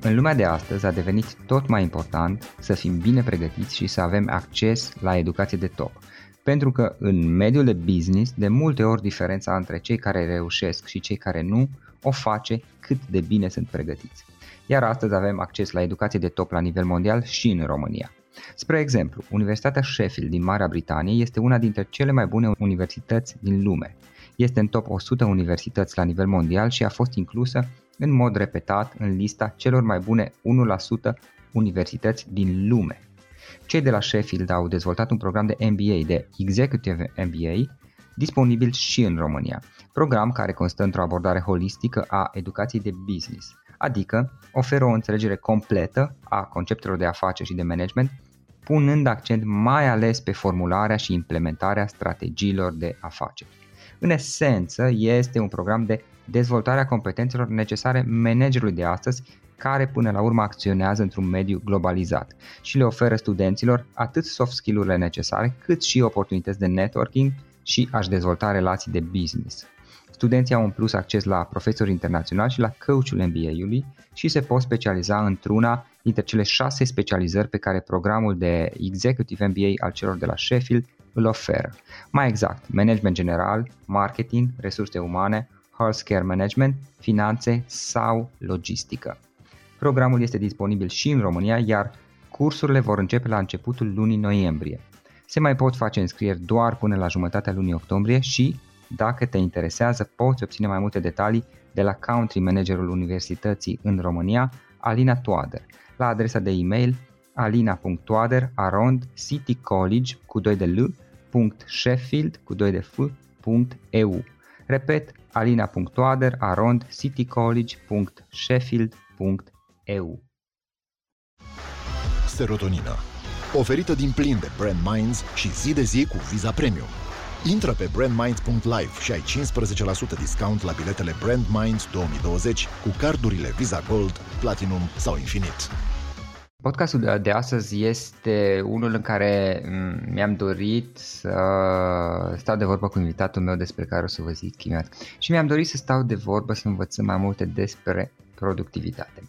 În lumea de astăzi a devenit tot mai important să fim bine pregătiți și să avem acces la educație de top. Pentru că în mediul de business, de multe ori diferența între cei care reușesc și cei care nu o face cât de bine sunt pregătiți. Iar astăzi avem acces la educație de top la nivel mondial și în România. Spre exemplu, Universitatea Sheffield din Marea Britanie este una dintre cele mai bune universități din lume. Este în top 100 universități la nivel mondial și a fost inclusă în mod repetat în lista celor mai bune 1% universități din lume. Cei de la Sheffield au dezvoltat un program de MBA, de Executive MBA, disponibil și în România, program care constă într-o abordare holistică a educației de business, adică oferă o înțelegere completă a conceptelor de afaceri și de management, punând accent mai ales pe formularea și implementarea strategiilor de afaceri. În esență, este un program de dezvoltare a competențelor necesare managerului de astăzi care până la urmă acționează într-un mediu globalizat și le oferă studenților atât soft skill-urile necesare cât și oportunități de networking și a-și dezvolta relații de business. Studenții au în plus acces la profesori internaționali și la coachul MBA-ului și se pot specializa într-una dintre cele șase specializări pe care programul de Executive MBA al celor de la Sheffield îl oferă. Mai exact, management general, marketing, resurse umane, healthcare management, finanțe sau logistică. Programul este disponibil și în România, iar cursurile vor începe la începutul lunii noiembrie. Se mai pot face înscrieri doar până la jumătatea lunii octombrie și, dacă te interesează, poți obține mai multe detalii de la country managerul universității în România, Alina Toader, la adresa de e-mail alina.toader arond citycollege cu 2 de l .sheffield cu 2 de f .eu. Repet, alina.toader arond citycollege.sheffield.eu. Serotonina oferită din plin de Brand Minds și zi de zi cu Visa Premium. Intră pe brandminds.live și ai 15% discount la biletele Brand Minds 2020 cu cardurile Visa Gold, Platinum sau Infinite. Podcastul de astăzi este unul în care mm, mi-am dorit să stau de vorbă cu invitatul meu despre care o să vă zic imediat. Și mi-am dorit să stau de vorbă să învățăm mai multe despre productivitate.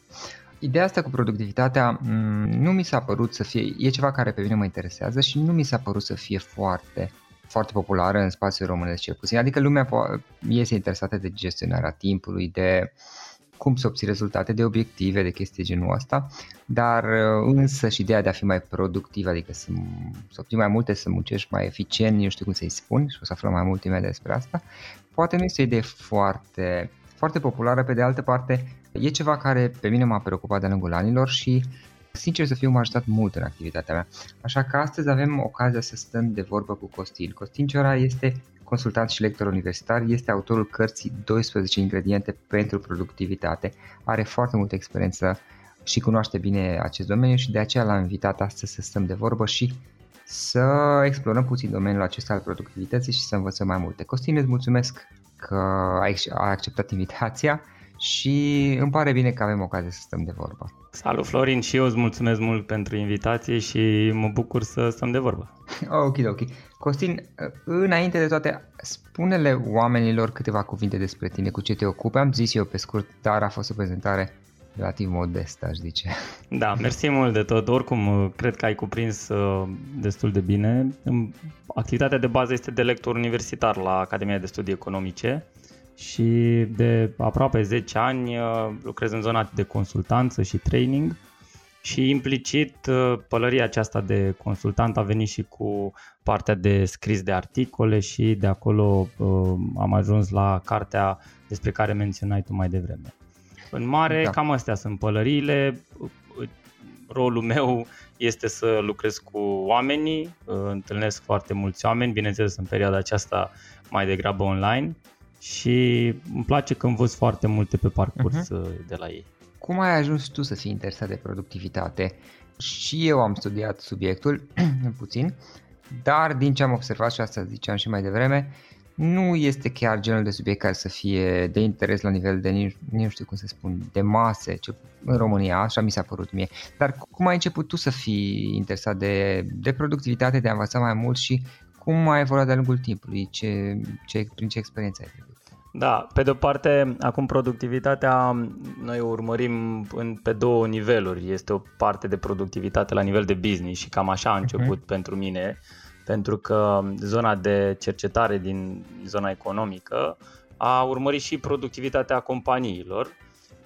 Ideea asta cu productivitatea mm, nu mi s-a părut să fie, e ceva care pe mine mă interesează și nu mi s-a părut să fie foarte foarte populară în spațiul românesc cel puțin. Adică lumea este interesată de gestionarea timpului, de cum să obții rezultate, de obiective, de chestii genul ăsta, dar uh, însă și ideea de a fi mai productiv, adică să, să obții mai multe, să muncești mai eficient, nu știu cum să-i spun și o să aflăm mai multe imediat despre asta, poate nu este o idee foarte, foarte populară, pe de altă parte e ceva care pe mine m-a preocupat de-a lungul anilor și Sincer să fiu, m-a ajutat mult în activitatea mea. Așa că astăzi avem ocazia să stăm de vorbă cu Costin. Costin Ciora este consultant și lector universitar, este autorul cărții 12 ingrediente pentru productivitate. Are foarte multă experiență și cunoaște bine acest domeniu și de aceea l-am invitat astăzi să stăm de vorbă și să explorăm puțin domeniul acesta al productivității și să învățăm mai multe. Costin, îți mulțumesc că ai acceptat invitația și îmi pare bine că avem ocazia să stăm de vorbă. Salut Florin și eu îți mulțumesc mult pentru invitație și mă bucur să stăm de vorbă. Ok, ok. Costin, înainte de toate, spune-le oamenilor câteva cuvinte despre tine, cu ce te ocupi. Am zis eu pe scurt, dar a fost o prezentare relativ modestă, aș zice. Da, mersi mult de tot. Oricum, cred că ai cuprins uh, destul de bine. Activitatea de bază este de lector universitar la Academia de Studii Economice și de aproape 10 ani uh, lucrez în zona de consultanță și training și implicit uh, pălăria aceasta de consultant a venit și cu partea de scris de articole și de acolo uh, am ajuns la cartea despre care menționai tu mai devreme. În mare, da. cam astea sunt pălăriile. Rolul meu este să lucrez cu oamenii, întâlnesc foarte mulți oameni, bineînțeles în perioada aceasta mai degrabă online și îmi place că învăț foarte multe pe parcurs uh-huh. de la ei. Cum ai ajuns tu să fii interesat de productivitate? Și eu am studiat subiectul puțin, dar din ce am observat și asta ziceam și mai devreme, nu este chiar genul de subiect care să fie de interes la nivel de, nici, nu știu cum să spun, de mase, ce, în România, așa mi s-a părut mie. Dar cum ai început tu să fii interesat de, de productivitate, de a învăța mai mult și cum a evoluat de-a lungul timpului? Ce, ce, prin ce experiență ai trecut? Da, pe de o parte, acum productivitatea noi o urmărim în, pe două niveluri. Este o parte de productivitate la nivel de business și cam așa a început uh-huh. pentru mine, pentru că zona de cercetare din zona economică a urmărit și productivitatea companiilor,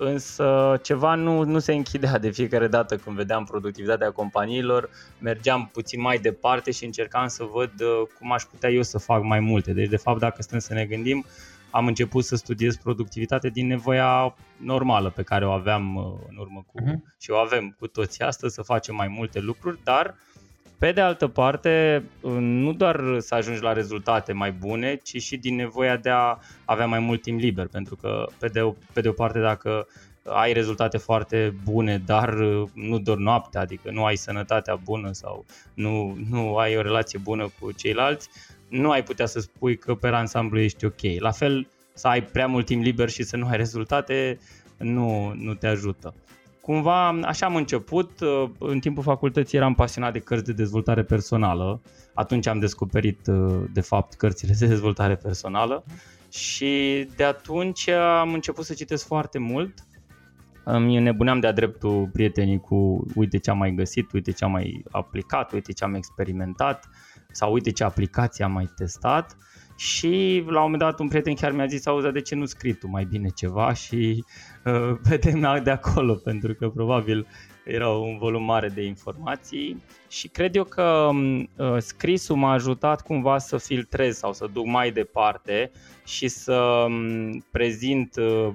însă ceva nu, nu se închidea de fiecare dată când vedeam productivitatea companiilor, mergeam puțin mai departe și încercam să văd uh, cum aș putea eu să fac mai multe. Deci, de fapt, dacă stăm să ne gândim, am început să studiez productivitate din nevoia normală pe care o aveam uh, în urmă cu uh-huh. și o avem cu toți astăzi să facem mai multe lucruri, dar pe de altă parte, uh, nu doar să ajungi la rezultate mai bune, ci și din nevoia de a avea mai mult timp liber, pentru că pe de o, pe de o parte dacă ai rezultate foarte bune, dar uh, nu doar noapte, adică nu ai sănătatea bună sau nu, nu ai o relație bună cu ceilalți, nu ai putea să spui că pe ansamblu ești ok. La fel, să ai prea mult timp liber și să nu ai rezultate, nu, nu te ajută. Cumva așa am început, în timpul facultății eram pasionat de cărți de dezvoltare personală, atunci am descoperit de fapt cărțile de dezvoltare personală. Și de atunci am început să citesc foarte mult. Îmi nebuneam de-a dreptul prietenii cu uite ce am mai găsit, uite ce am mai aplicat, uite ce am experimentat sau uite ce aplicație am mai testat și la un moment dat un prieten chiar mi-a zis, auzi, de ce nu scrii tu mai bine ceva și uh, vedem de acolo, pentru că probabil era un volum mare de informații și cred eu că uh, scrisul m-a ajutat cumva să filtrez sau să duc mai departe și să um, prezint uh,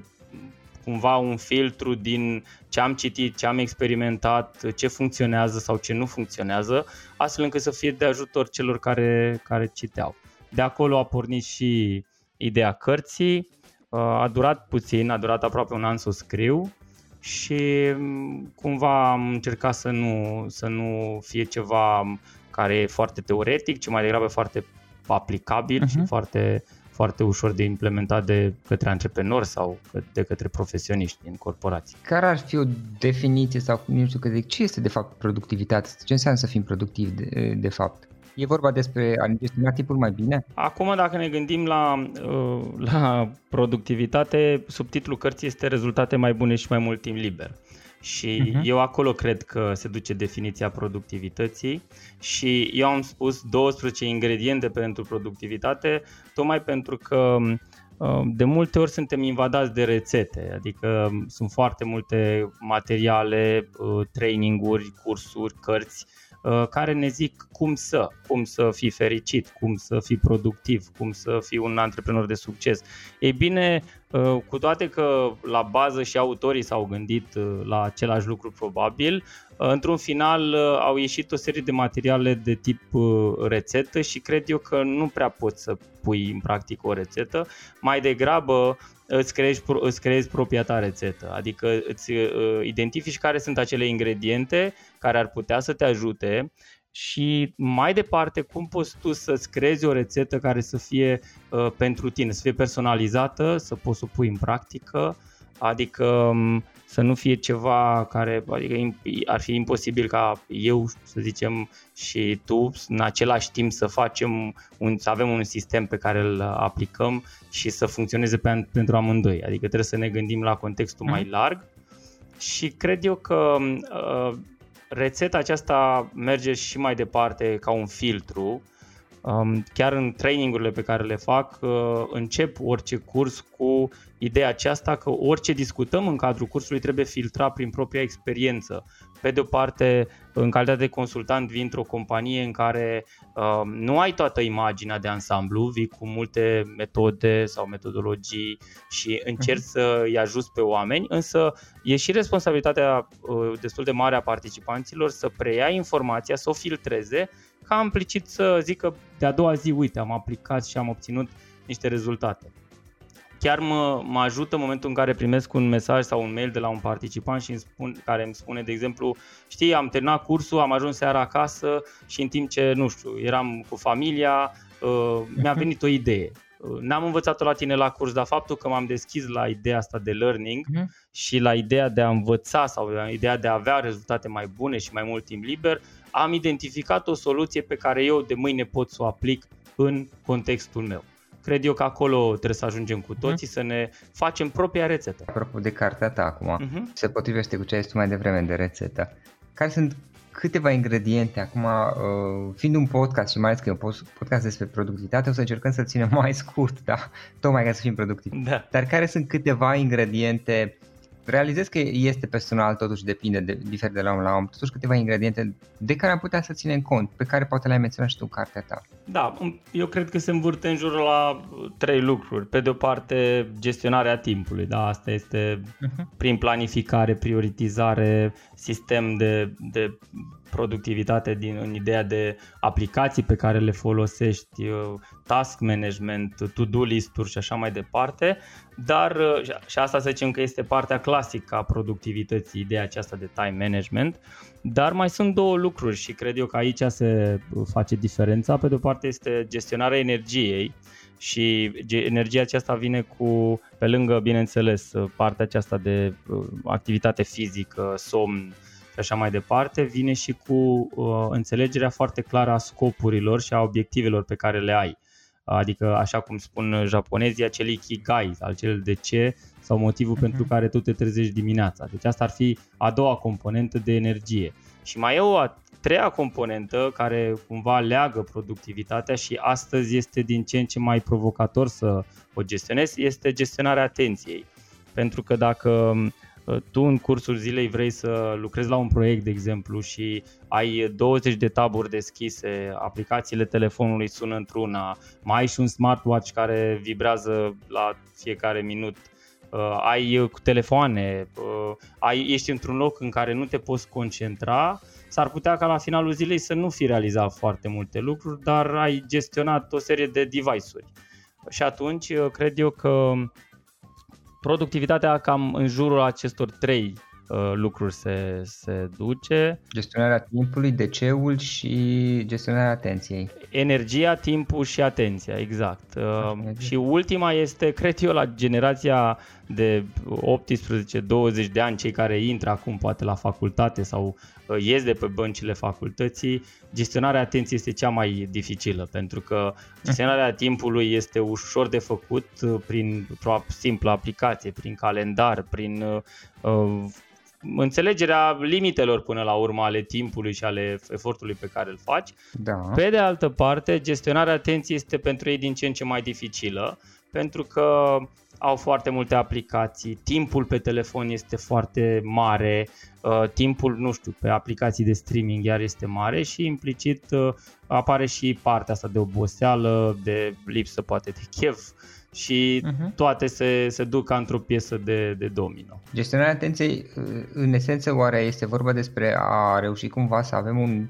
cumva un filtru din ce am citit, ce am experimentat, ce funcționează sau ce nu funcționează, astfel încât să fie de ajutor celor care, care citeau. De acolo a pornit și ideea cărții, uh, a durat puțin, a durat aproape un an să o scriu și mm, cumva am încercat să nu, să nu fie ceva care e foarte teoretic, ci mai degrabă foarte aplicabil uh-huh. și mhm. foarte foarte ușor de implementat de către antreprenori sau de către profesioniști din corporații. Care ar fi o definiție sau nu știu că de ce este de fapt productivitate? Ce înseamnă să fim productivi de, de fapt? E vorba despre a gestiona timpul mai bine? Acum, dacă ne gândim la, uh, la productivitate, subtitlul cărții este rezultate mai bune și mai mult timp liber. Și uh-huh. eu acolo cred că se duce definiția productivității și eu am spus 12 ingrediente pentru productivitate, tocmai pentru că uh, de multe ori suntem invadați de rețete, adică sunt foarte multe materiale, uh, traininguri, cursuri, cărți Uh, care ne zic cum să, cum să fii fericit, cum să fii productiv, cum să fii un antreprenor de succes. Ei bine, uh, cu toate că la bază și autorii s-au gândit uh, la același lucru probabil, într-un final au ieșit o serie de materiale de tip rețetă și cred eu că nu prea poți să pui în practică o rețetă, mai degrabă îți creezi, îți creezi propria ta rețetă, adică îți identifici care sunt acele ingrediente care ar putea să te ajute și mai departe cum poți tu să-ți creezi o rețetă care să fie uh, pentru tine, să fie personalizată, să poți să o pui în practică, adică um, să nu fie ceva care adică ar fi imposibil ca eu, să zicem, și tu în același timp să facem un, să avem un sistem pe care îl aplicăm și să funcționeze pe, pentru amândoi. Adică trebuie să ne gândim la contextul mai mhm. larg și cred eu că uh, rețeta aceasta merge și mai departe ca un filtru. Um, chiar în trainingurile pe care le fac, uh, încep orice curs cu ideea aceasta că orice discutăm în cadrul cursului trebuie filtrat prin propria experiență. Pe de o parte, în calitate de consultant vii într-o companie în care uh, nu ai toată imaginea de ansamblu, vii cu multe metode sau metodologii și încerci uh-huh. să îi ajuți pe oameni, însă e și responsabilitatea uh, destul de mare a participanților să preia informația, să o filtreze, ca implicit să zică de a doua zi, uite, am aplicat și am obținut niște rezultate chiar mă, mă ajută în momentul în care primesc un mesaj sau un mail de la un participant și îmi spun, care îmi spune, de exemplu, știi, am terminat cursul, am ajuns seara acasă și în timp ce, nu știu, eram cu familia, uh, mi-a mhm. venit o idee. n-am învățat-o la tine la curs, dar faptul că m-am deschis la ideea asta de learning uh-huh. Și la ideea de a învăța sau la ideea de a avea rezultate mai bune și mai mult timp liber, am identificat o soluție pe care eu de mâine pot să o aplic în contextul meu. Cred eu că acolo trebuie să ajungem cu toții, uh-huh. să ne facem propria rețetă. Apropo de cartea ta acum, uh-huh. se potrivește cu ce ai spus mai devreme de rețetă. Care sunt câteva ingrediente. Acum, uh, fiind un podcast și mai ales că e un podcast despre productivitate, o să încercăm să ținem mai scurt, da? Tocmai ca să fim productivi. Da. Dar care sunt câteva ingrediente realizez că este personal, totuși depinde de diferit de la om la om, totuși câteva ingrediente de care am putea să ținem cont, pe care poate le-ai menționat și tu în cartea ta. Da, eu cred că se învârte în jurul la trei lucruri. Pe de o parte, gestionarea timpului, da, asta este uh-huh. prin planificare, prioritizare, sistem de, de productivitate din, în ideea de aplicații pe care le folosești, uh, task management, to-do list-uri și așa mai departe, dar uh, și asta să zicem că este partea clasică a productivității, ideea aceasta de time management, dar mai sunt două lucruri și cred eu că aici se face diferența. Pe de o parte este gestionarea energiei, și energia aceasta vine cu, pe lângă, bineînțeles, partea aceasta de uh, activitate fizică, somn, și așa mai departe, vine și cu uh, înțelegerea foarte clară a scopurilor și a obiectivelor pe care le ai. Adică, așa cum spun japonezii, acel ikigai, al cel de ce sau motivul uh-huh. pentru care tu te trezești dimineața. Deci asta ar fi a doua componentă de energie. Și mai e o a treia componentă care cumva leagă productivitatea și astăzi este din ce în ce mai provocator să o gestionezi, este gestionarea atenției. Pentru că dacă Uh, tu în cursul zilei vrei să lucrezi la un proiect, de exemplu, și ai 20 de taburi deschise, aplicațiile telefonului sună într-una, mai ai și un smartwatch care vibrează la fiecare minut, uh, ai cu telefoane, uh, ai, ești într-un loc în care nu te poți concentra, s-ar putea ca la finalul zilei să nu fi realizat foarte multe lucruri, dar ai gestionat o serie de device-uri. Și atunci cred eu că productivitatea cam în jurul acestor trei uh, lucruri se, se duce. Gestionarea timpului, DC-ul și gestionarea atenției. Energia, timpul și atenția, exact. Uh, și ultima este, cred eu, la generația de 18-20 de ani, cei care intră acum poate la facultate sau uh, ies de pe băncile facultății, gestionarea atenției este cea mai dificilă, pentru că gestionarea timpului este ușor de făcut uh, prin o simplă aplicație, prin calendar, prin uh, uh, înțelegerea limitelor până la urmă ale timpului și ale efortului pe care îl faci. Da. Pe de altă parte, gestionarea atenției este pentru ei din ce în ce mai dificilă, pentru că au foarte multe aplicații, timpul pe telefon este foarte mare, uh, timpul, nu știu, pe aplicații de streaming iar este mare și implicit uh, apare și partea asta de oboseală, de lipsă poate de chef și uh-huh. toate se, se duc ca într-o piesă de, de domino. Gestionarea atenției, uh, în esență, oare este vorba despre a reuși cumva să avem un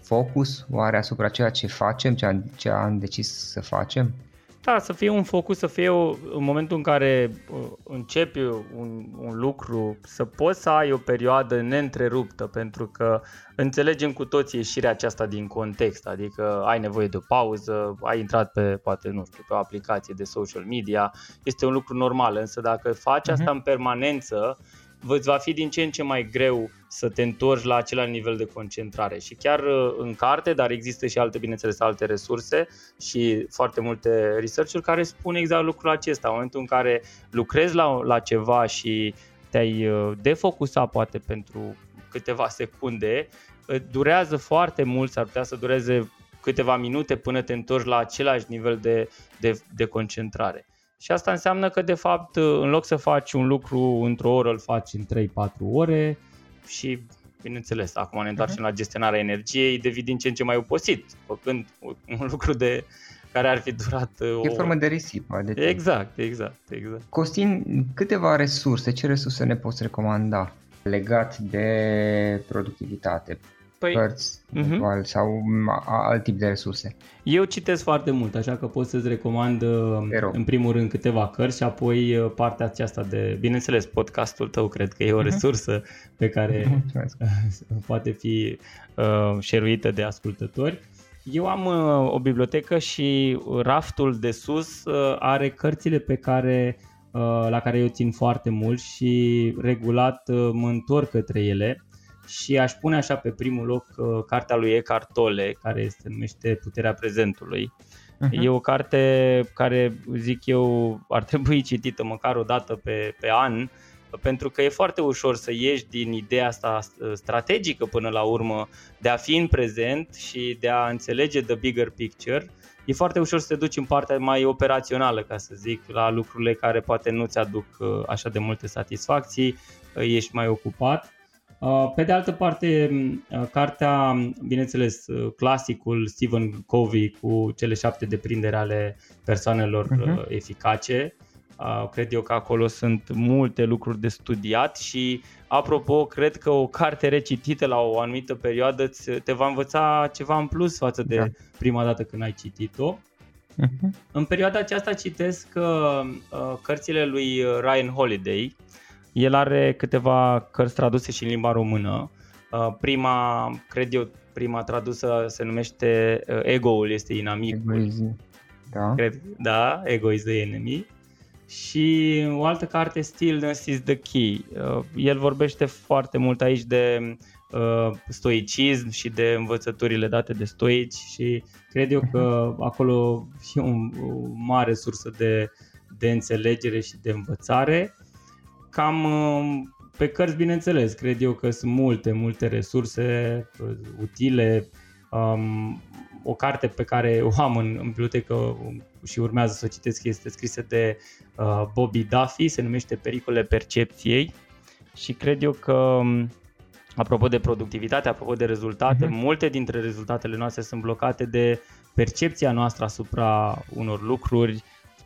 focus oare asupra ceea ce facem, ce am, ce am decis să facem? Da, să fie un focus, să fie o, în momentul în care uh, începi un, un lucru, să poți să ai o perioadă neîntreruptă, pentru că înțelegem cu toții ieșirea aceasta din context, adică ai nevoie de o pauză, ai intrat pe, poate, nu știu, pe o aplicație de social media, este un lucru normal, însă dacă faci asta uh-huh. în permanență, îți va fi din ce în ce mai greu să te întorci la același nivel de concentrare. Și chiar uh, în carte, dar există și alte, bineînțeles, alte resurse și foarte multe research-uri care spun exact lucrul acesta. În momentul în care lucrezi la, la ceva și te-ai uh, defocusat poate pentru câteva secunde, uh, durează foarte mult, s-ar putea să dureze câteva minute până te întorci la același nivel de, de, de concentrare. Și asta înseamnă că, de fapt, în loc să faci un lucru într-o oră, îl faci în 3-4 ore și, bineînțeles, acum ne întoarcem uh-huh. la gestionarea energiei, devii din ce în ce mai oposit, făcând un lucru de care ar fi durat E o formă de risipă. De exact, exact, exact. Costin, câteva resurse, ce resurse ne poți recomanda legat de productivitate? Păi, cărți uh-huh. sau alt tip de resurse? Eu citesc foarte mult, așa că pot să-ți recomand uh, în primul rând câteva cărți și apoi uh, partea aceasta de, bineînțeles, podcastul tău cred că e o uh-huh. resursă pe care poate fi uh, șeruită de ascultători. Eu am uh, o bibliotecă și raftul de sus uh, are cărțile pe care, uh, la care eu țin foarte mult și regulat uh, mă întorc către ele și aș pune așa pe primul loc uh, cartea lui Eckhart Tolle, care se numește Puterea prezentului. Uh-huh. E o carte care, zic eu, ar trebui citită măcar o dată pe, pe an, pentru că e foarte ușor să ieși din ideea asta strategică până la urmă de a fi în prezent și de a înțelege the bigger picture. E foarte ușor să te duci în partea mai operațională, ca să zic, la lucrurile care poate nu-ți aduc uh, așa de multe satisfacții, uh, ești mai ocupat. Uh, pe de altă parte, cartea, bineînțeles, clasicul Stephen Covey cu cele șapte deprindere ale persoanelor uh-huh. eficace, Cred eu că acolo sunt multe lucruri de studiat și, apropo, cred că o carte recitită la o anumită perioadă te va învăța ceva în plus față de da. prima dată când ai citit-o. Uh-huh. În perioada aceasta citesc uh, uh, cărțile lui Ryan Holiday. El are câteva cărți traduse și în limba română. Uh, prima, cred eu, prima tradusă se numește uh, Ego-ul este inamicul. Egoism. Da. Cred, da, Ego is the enemy. Și o altă carte, Stillness is the Key. Uh, el vorbește foarte mult aici de uh, stoicism și de învățăturile date de stoici și cred eu că acolo e un, o mare sursă de, de înțelegere și de învățare. Cam uh, pe cărți, bineînțeles, cred eu că sunt multe, multe resurse utile. Um, o carte pe care o am în, în bibliotecă și urmează să o citesc este scrisă de uh, Bobby Duffy, se numește Pericole percepției și cred eu că um, apropo de productivitate, apropo de rezultate, uh-huh. multe dintre rezultatele noastre sunt blocate de percepția noastră asupra unor lucruri,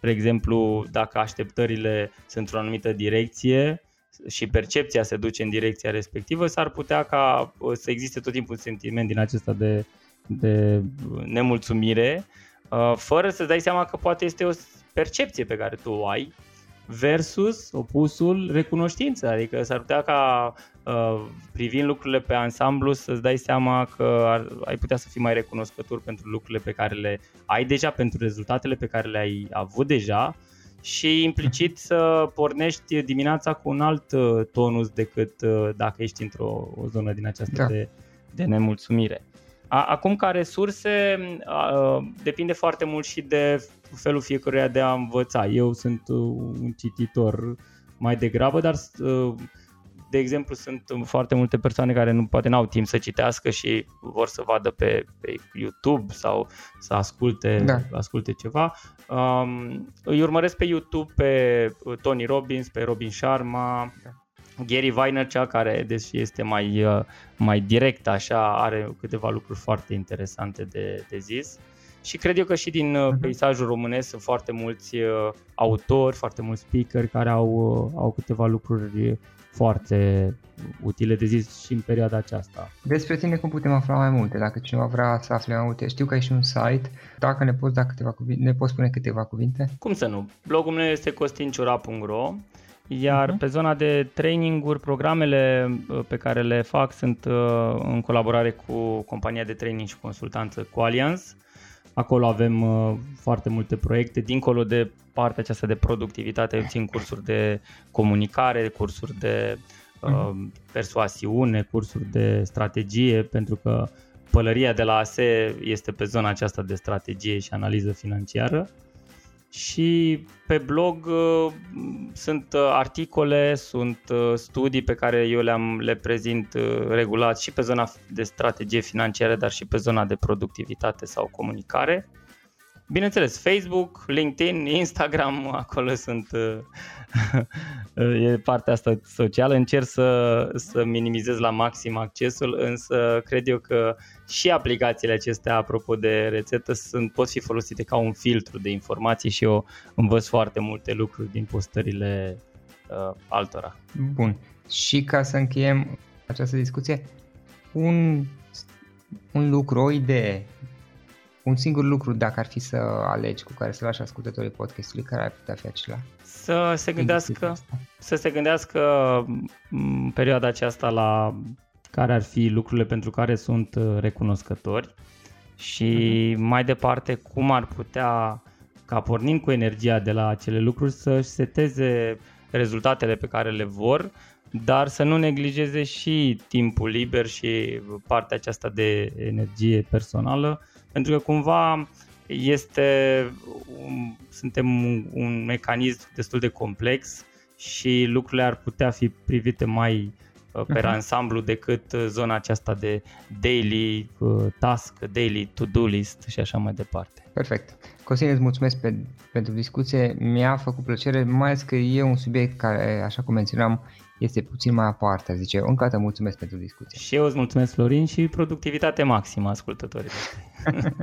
spre exemplu, dacă așteptările sunt într-o anumită direcție, și percepția se duce în direcția respectivă, s-ar putea ca uh, să existe tot timpul un sentiment din acesta de de nemulțumire, uh, fără să-ți dai seama că poate este o percepție pe care tu o ai versus opusul recunoștință. Adică s-ar putea ca uh, privind lucrurile pe ansamblu să-ți dai seama că ar, ai putea să fii mai recunoscător pentru lucrurile pe care le ai deja, pentru rezultatele pe care le-ai avut deja și implicit să pornești dimineața cu un alt uh, tonus decât dacă ești într-o o zonă din aceasta da. de, de nemulțumire. Acum, ca resurse, depinde foarte mult și de felul fiecăruia de a învăța. Eu sunt uh, un cititor mai degrabă, dar uh, de exemplu, sunt foarte multe persoane care nu poate n-au timp să citească și vor să vadă pe, pe YouTube sau să asculte, da. asculte ceva. Um, îi urmăresc pe YouTube pe Tony Robbins, pe Robin Sharma, da. Gary Vaynerchuk, care deși este mai, uh, mai direct așa, are câteva lucruri foarte interesante de, de zis. Și cred eu că și din uh, mhm. peisajul românesc sunt foarte mulți uh, autori, foarte mulți speaker care au, au câteva lucruri foarte utile de zis și în perioada aceasta. Despre tine cum putem afla mai multe? Dacă cineva vrea să afle mai multe, știu că ai și un site, dacă ne poți, da câteva cuvinte, ne poți spune câteva cuvinte? Cum să nu? Blogul meu este costinciura.ro iar uh-huh. pe zona de traininguri, programele uh, pe care le fac sunt uh, în colaborare cu compania de training și consultanță Qualiance. Acolo avem uh, foarte multe proiecte, dincolo de partea aceasta de productivitate, eu țin cursuri de comunicare, cursuri de uh, persoasiune, cursuri de strategie, pentru că pălăria de la ASE este pe zona aceasta de strategie și analiză financiară și pe blog uh, sunt uh, articole, sunt uh, studii pe care eu le-am, le prezint uh, regulat și pe zona de strategie financiară, dar și pe zona de productivitate sau comunicare. Bineînțeles, Facebook, LinkedIn, Instagram, acolo sunt e partea asta socială. Încerc să, să minimizez la maxim accesul, însă cred eu că și aplicațiile acestea, apropo de rețetă, sunt, pot fi folosite ca un filtru de informații și eu învăț foarte multe lucruri din postările uh, altora. Bun. Și ca să încheiem această discuție, un, un lucru, o idee un singur lucru dacă ar fi să alegi cu care să lași ascultătorii podcastului, care ar putea fi acela? Să se gândească, să se gândească în perioada aceasta la care ar fi lucrurile pentru care sunt uh, recunoscători și uh-huh. mai departe cum ar putea, ca pornind cu energia de la acele lucruri, să-și seteze rezultatele pe care le vor, dar să nu neglijeze și timpul liber și partea aceasta de energie personală, pentru că cumva este un, suntem un, un mecanism destul de complex și lucrurile ar putea fi privite mai uh, pe uh-huh. ansamblu decât uh, zona aceasta de daily uh, task, daily to-do list și așa mai departe. Perfect. Costin, îți mulțumesc pe, pentru discuție. Mi-a făcut plăcere, mai ales că e un subiect care, așa cum menționam, este puțin mai aparte. Zice, încă o dată mulțumesc pentru discuție. Și eu îți mulțumesc, Florin, și productivitate maximă ascultătorii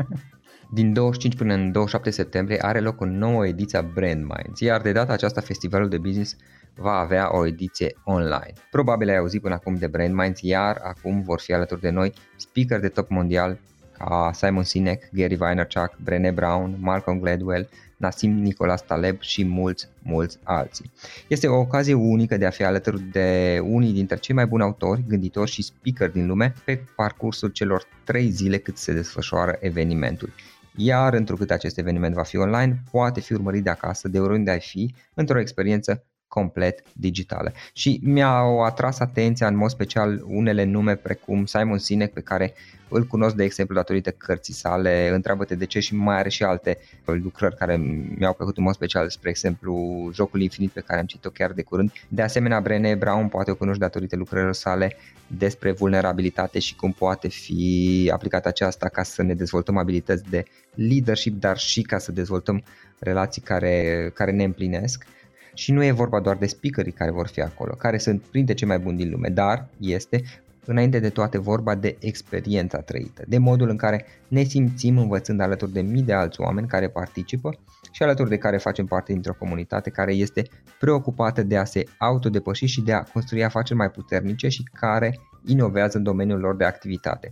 Din 25 până în 27 septembrie are loc o nouă ediție a Brand Minds, iar de data aceasta festivalul de business va avea o ediție online. Probabil ai auzit până acum de Brand Minds, iar acum vor fi alături de noi speaker de top mondial ca Simon Sinek, Gary Vaynerchuk, Brené Brown, Malcolm Gladwell, Nassim Nicolas Taleb și mulți, mulți alții. Este o ocazie unică de a fi alături de unii dintre cei mai buni autori, gânditori și speaker din lume pe parcursul celor trei zile cât se desfășoară evenimentul iar întrucât acest eveniment va fi online, poate fi urmărit de acasă, de oriunde ai fi, într-o experiență complet digitale. Și mi-au atras atenția în mod special unele nume precum Simon Sinek pe care îl cunosc de exemplu datorită cărții sale, întreabă-te de ce și mai are și alte lucrări care mi-au plăcut în mod special, spre exemplu Jocul Infinit pe care am citit-o chiar de curând. De asemenea, Brené Brown poate o cunoști datorită lucrărilor sale despre vulnerabilitate și cum poate fi aplicată aceasta ca să ne dezvoltăm abilități de leadership, dar și ca să dezvoltăm relații care, care ne împlinesc. Și nu e vorba doar de speakerii care vor fi acolo, care sunt printre cei mai buni din lume, dar este înainte de toate vorba de experiența trăită, de modul în care ne simțim învățând alături de mii de alți oameni care participă și alături de care facem parte dintr-o comunitate care este preocupată de a se autodepăși și de a construi afaceri mai puternice și care inovează în domeniul lor de activitate.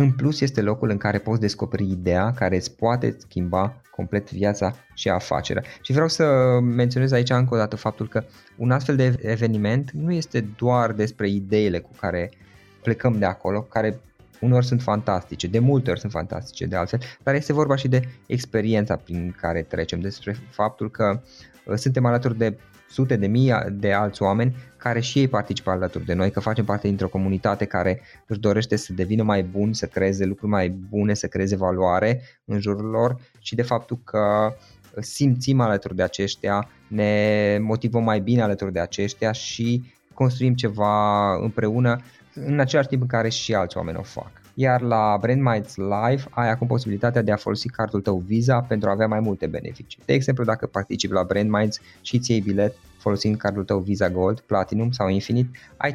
În plus este locul în care poți descoperi ideea care îți poate schimba complet viața și afacerea. Și vreau să menționez aici încă o dată faptul că un astfel de eveniment nu este doar despre ideile cu care plecăm de acolo, care uneori sunt fantastice, de multe ori sunt fantastice de altfel, dar este vorba și de experiența prin care trecem, despre faptul că uh, suntem alături de sute de mii de alți oameni care și ei participă alături de noi, că facem parte dintr-o comunitate care își dorește să devină mai bun, să creeze lucruri mai bune, să creeze valoare în jurul lor și de faptul că simțim alături de aceștia, ne motivăm mai bine alături de aceștia și construim ceva împreună în același timp în care și alți oameni o fac. Iar la Brand Minds Live ai acum posibilitatea de a folosi cardul tău Visa pentru a avea mai multe beneficii. De exemplu, dacă participi la Brand Minds și îți iei bilet folosind cardul tău Visa Gold, Platinum sau Infinite, ai 15%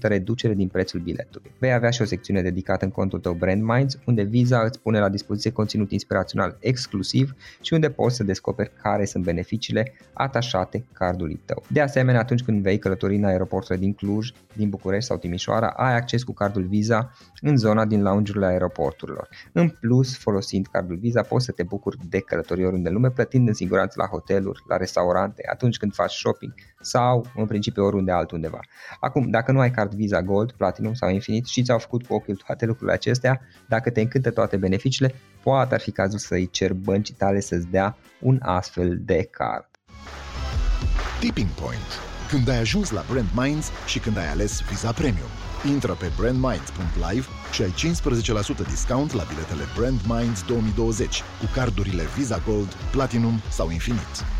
reducere din prețul biletului. Vei avea și o secțiune dedicată în contul tău Brand Minds, unde Visa îți pune la dispoziție conținut inspirațional exclusiv și unde poți să descoperi care sunt beneficiile atașate cardului tău. De asemenea, atunci când vei călători în aeroporturile din Cluj, din București sau Timișoara, ai acces cu cardul Visa în zona din lounge-urile aeroporturilor. În plus, folosind cardul Visa, poți să te bucuri de călătorii oriunde în lume, plătind în siguranță la hoteluri, la restaurante, atunci când faci shopping sau în principiu oriunde altundeva. Acum, dacă nu ai card Visa Gold, Platinum sau Infinite și ți-au făcut cu ochiul toate lucrurile acestea, dacă te încântă toate beneficiile, poate ar fi cazul să-i cer băncii tale să-ți dea un astfel de card. Tipping Point. Când ai ajuns la Brand Minds și când ai ales Visa Premium. Intră pe brandminds.live și ai 15% discount la biletele Brand Minds 2020 cu cardurile Visa Gold, Platinum sau Infinite.